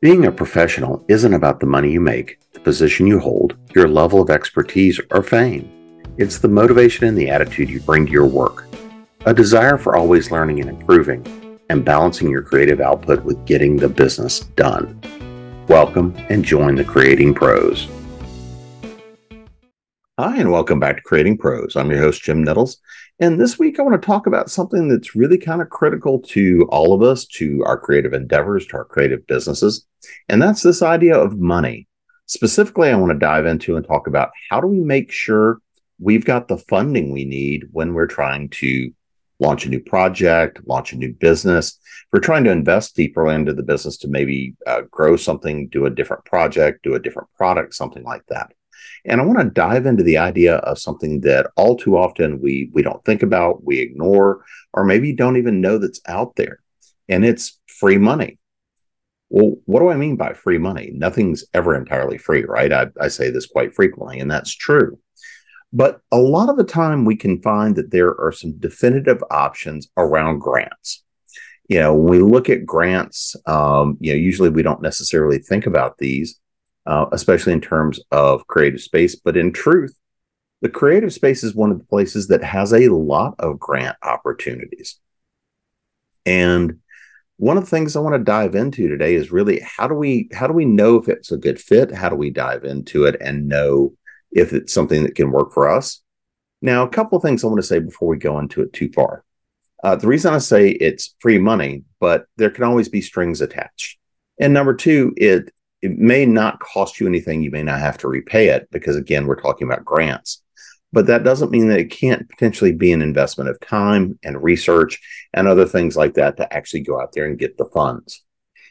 Being a professional isn't about the money you make, the position you hold, your level of expertise, or fame. It's the motivation and the attitude you bring to your work. A desire for always learning and improving, and balancing your creative output with getting the business done. Welcome and join the Creating Pros. Hi, and welcome back to Creating Pros. I'm your host, Jim Nettles. And this week, I want to talk about something that's really kind of critical to all of us, to our creative endeavors, to our creative businesses. And that's this idea of money. Specifically, I want to dive into and talk about how do we make sure we've got the funding we need when we're trying to launch a new project, launch a new business. We're trying to invest deeper into the business to maybe uh, grow something, do a different project, do a different product, something like that. And I want to dive into the idea of something that all too often we we don't think about, we ignore, or maybe don't even know that's out there. And it's free money. Well, what do I mean by free money? Nothing's ever entirely free, right? I, I say this quite frequently, and that's true. But a lot of the time, we can find that there are some definitive options around grants. You know, when we look at grants, um, you know, usually we don't necessarily think about these, uh, especially in terms of creative space. But in truth, the creative space is one of the places that has a lot of grant opportunities. And one of the things I want to dive into today is really how do we how do we know if it's a good fit? How do we dive into it and know if it's something that can work for us? Now, a couple of things I want to say before we go into it too far. Uh, the reason I say it's free money, but there can always be strings attached. And number two, it it may not cost you anything. You may not have to repay it because, again, we're talking about grants. But that doesn't mean that it can't potentially be an investment of time and research and other things like that to actually go out there and get the funds.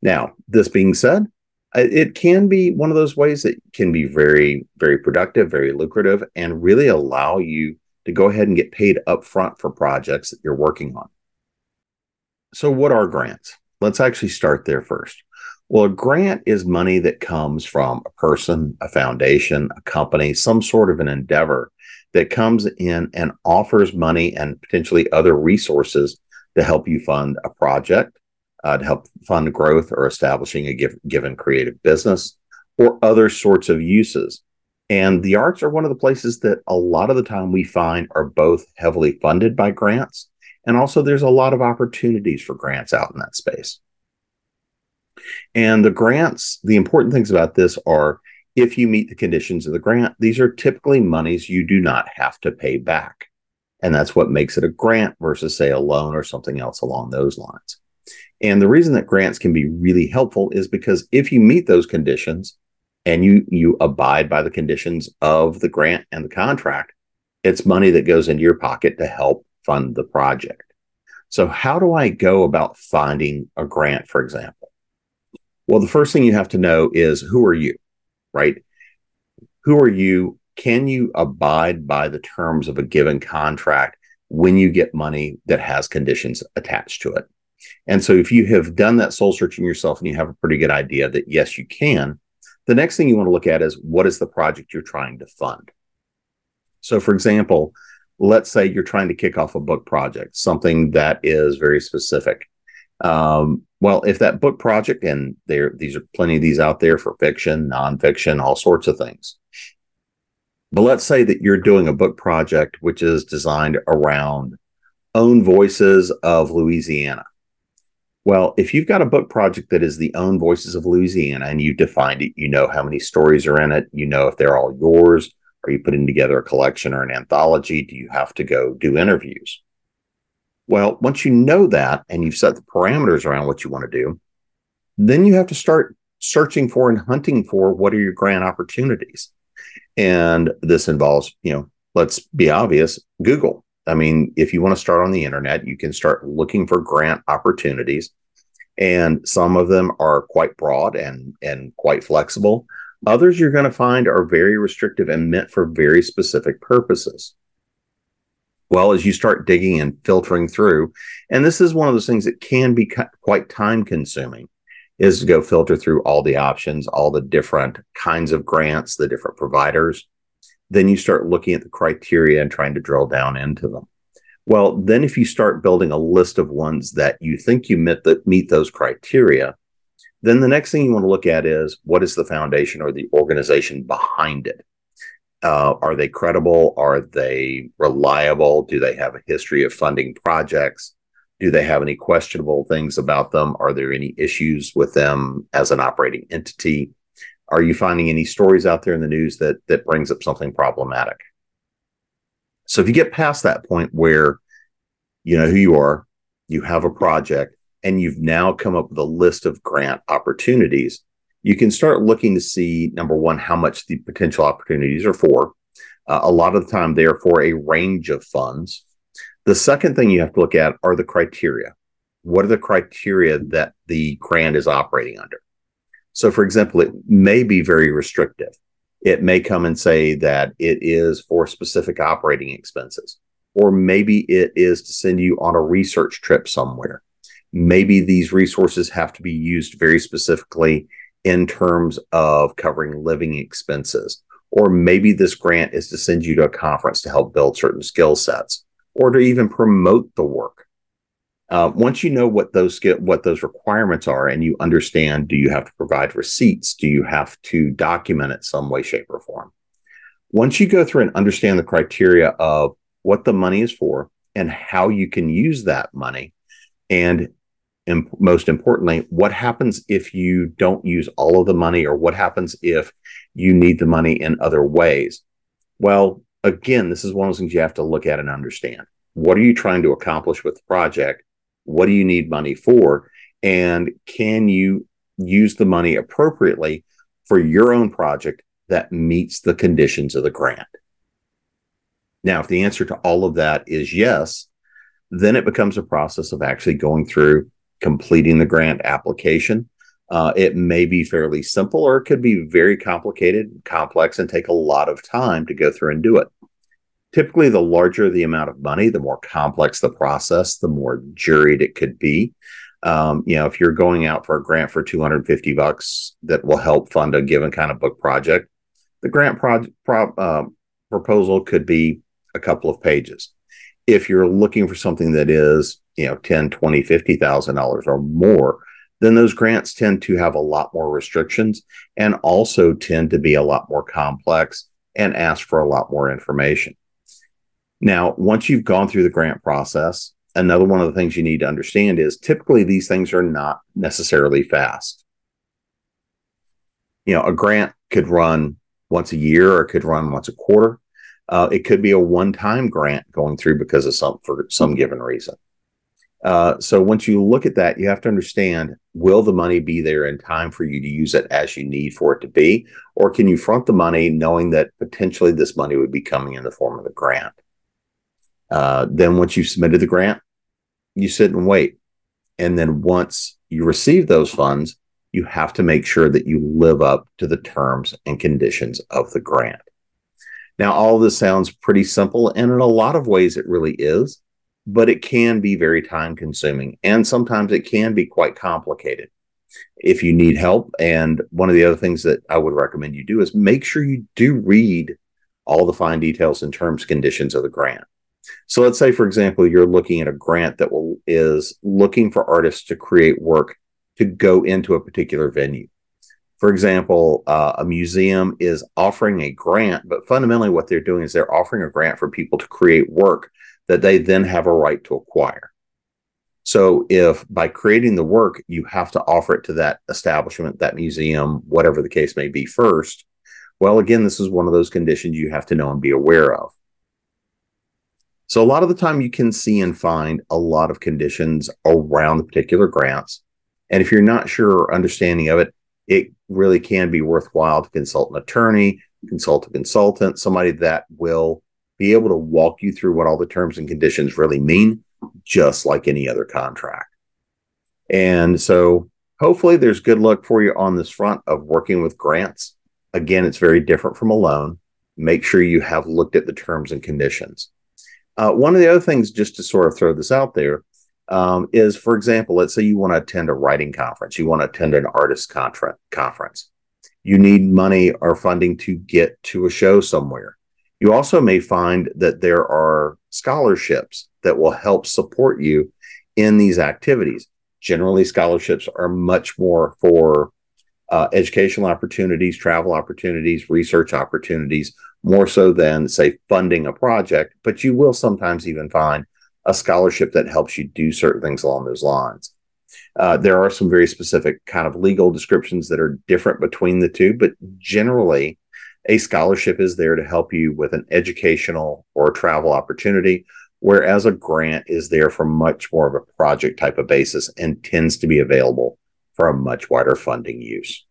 Now, this being said, it can be one of those ways that can be very, very productive, very lucrative, and really allow you to go ahead and get paid upfront for projects that you're working on. So, what are grants? Let's actually start there first. Well, a grant is money that comes from a person, a foundation, a company, some sort of an endeavor that comes in and offers money and potentially other resources to help you fund a project, uh, to help fund growth or establishing a give, given creative business, or other sorts of uses. And the arts are one of the places that a lot of the time we find are both heavily funded by grants, and also there's a lot of opportunities for grants out in that space. And the grants, the important things about this are if you meet the conditions of the grant, these are typically monies you do not have to pay back. And that's what makes it a grant versus, say, a loan or something else along those lines. And the reason that grants can be really helpful is because if you meet those conditions and you you abide by the conditions of the grant and the contract, it's money that goes into your pocket to help fund the project. So how do I go about finding a grant, for example? Well, the first thing you have to know is who are you, right? Who are you? Can you abide by the terms of a given contract when you get money that has conditions attached to it? And so, if you have done that soul searching yourself and you have a pretty good idea that yes, you can, the next thing you want to look at is what is the project you're trying to fund? So, for example, let's say you're trying to kick off a book project, something that is very specific. Um, well, if that book project, and there these are plenty of these out there for fiction, nonfiction, all sorts of things. But let's say that you're doing a book project which is designed around own voices of Louisiana. Well, if you've got a book project that is the own voices of Louisiana and you defined it, you know how many stories are in it, you know if they're all yours, are you putting together a collection or an anthology? Do you have to go do interviews? Well, once you know that and you've set the parameters around what you want to do, then you have to start searching for and hunting for what are your grant opportunities. And this involves, you know, let's be obvious, Google. I mean, if you want to start on the internet, you can start looking for grant opportunities. And some of them are quite broad and and quite flexible. Others you're going to find are very restrictive and meant for very specific purposes well as you start digging and filtering through. And this is one of those things that can be quite time consuming is to go filter through all the options all the different kinds of grants the different providers. Then you start looking at the criteria and trying to drill down into them. Well then if you start building a list of ones that you think you meet that meet those criteria Then the next thing you want to look at is what is the foundation or the organization behind it? Uh, are they credible? Are they reliable? Do they have a history of funding projects? Do they have any questionable things about them? Are there any issues with them as an operating entity? Are you finding any stories out there in the news that that brings up something problematic? So if you get past that point where you know who you are, you have a project, and you've now come up with a list of grant opportunities, you can start looking to see number one, how much the potential opportunities are for. Uh, a lot of the time, they are for a range of funds. The second thing you have to look at are the criteria. What are the criteria that the grant is operating under? So, for example, it may be very restrictive. It may come and say that it is for specific operating expenses, or maybe it is to send you on a research trip somewhere. Maybe these resources have to be used very specifically in terms of covering living expenses. Or maybe this grant is to send you to a conference to help build certain skill sets or to even promote the work. Uh, once you know what those what those requirements are, and you understand, do you have to provide receipts? Do you have to document it some way, shape, or form? Once you go through and understand the criteria of what the money is for and how you can use that money, and imp- most importantly, what happens if you don't use all of the money, or what happens if you need the money in other ways? Well, again, this is one of those things you have to look at and understand. What are you trying to accomplish with the project? What do you need money for? And can you use the money appropriately for your own project that meets the conditions of the grant? Now, if the answer to all of that is yes, then it becomes a process of actually going through completing the grant application. Uh, it may be fairly simple or it could be very complicated, complex, and take a lot of time to go through and do it. Typically, the larger the amount of money, the more complex the process, the more juried it could be. Um, you know, if you're going out for a grant for 250 bucks that will help fund a given kind of book project, the grant pro- pro- uh, proposal could be a couple of pages. If you're looking for something that is you know 10 20 50 thousand dollars or more then those grants tend to have a lot more restrictions and also tend to be a lot more complex and ask for a lot more information. Now once you've gone through the grant process another one of the things you need to understand is typically these things are not necessarily fast. You know a grant could run once a year or it could run once a quarter. Uh, it could be a one-time grant going through because of some for some given reason uh, so once you look at that, you have to understand will the money be there in time for you to use it as you need for it to be? Or can you front the money knowing that potentially this money would be coming in the form of a grant? Uh, then once you've submitted the grant, you sit and wait. And then once you receive those funds, you have to make sure that you live up to the terms and conditions of the grant. Now, all this sounds pretty simple, and in a lot of ways, it really is but it can be very time consuming and sometimes it can be quite complicated if you need help. And one of the other things that I would recommend you do is make sure you do read all the fine details and terms conditions of the grant. So let's say, for example, you're looking at a grant that will, is looking for artists to create work to go into a particular venue. For example, uh, a museum is offering a grant, but fundamentally, what they're doing is they're offering a grant for people to create work that they then have a right to acquire. So if by creating the work, you have to offer it to that establishment, that museum, whatever the case may be first, well, again, this is one of those conditions you have to know and be aware of. So a lot of the time you can see and find a lot of conditions around the particular grants. And if you're not sure or understanding of it, it really can be worthwhile to consult an attorney, consult a consultant, somebody that will be able to walk you through what all the terms and conditions really mean, just like any other contract. And so hopefully there's good luck for you on this front of working with grants. Again, it's very different from a loan. Make sure you have looked at the terms and conditions. Uh, one of the other things, just to sort of throw this out there, um, is for example, let's say you want to attend a writing conference, you want to attend an artist conference. You need money or funding to get to a show somewhere. You also may find that there are scholarships that will help support you in these activities. generally scholarships are much more for uh, educational opportunities, travel opportunities, research opportunities, more so than, say, funding a project. But you will sometimes even find a scholarship that helps you do certain things along those lines. Uh, there are some very specific kind of legal descriptions that are different between the two, but generally, a scholarship is there to help you with an educational or travel opportunity, whereas a grant is there for much more of a project type of basis and tends to be available for a much wider funding use.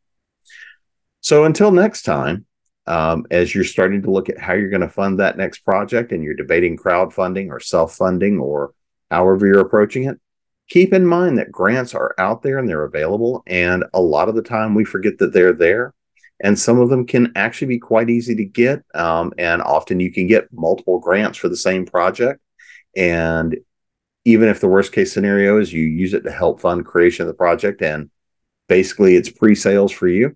So until next time, um, as you're starting to look at how you're going to fund that next project and you're debating crowdfunding or self funding or however you're approaching it, keep in mind that grants are out there and they're available. And a lot of the time we forget that they're there. And some of them can actually be quite easy to get. Um, and often you can get multiple grants for the same project. And even if the worst case scenario is you use it to help fund creation of the project and basically it's pre-sales for you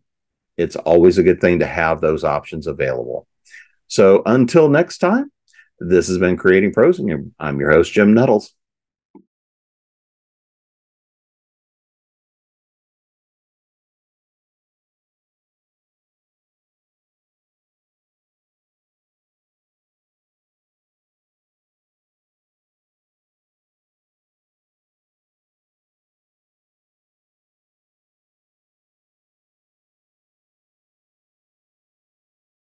it's always a good thing to have those options available so until next time this has been creating pros and i'm your host jim nettles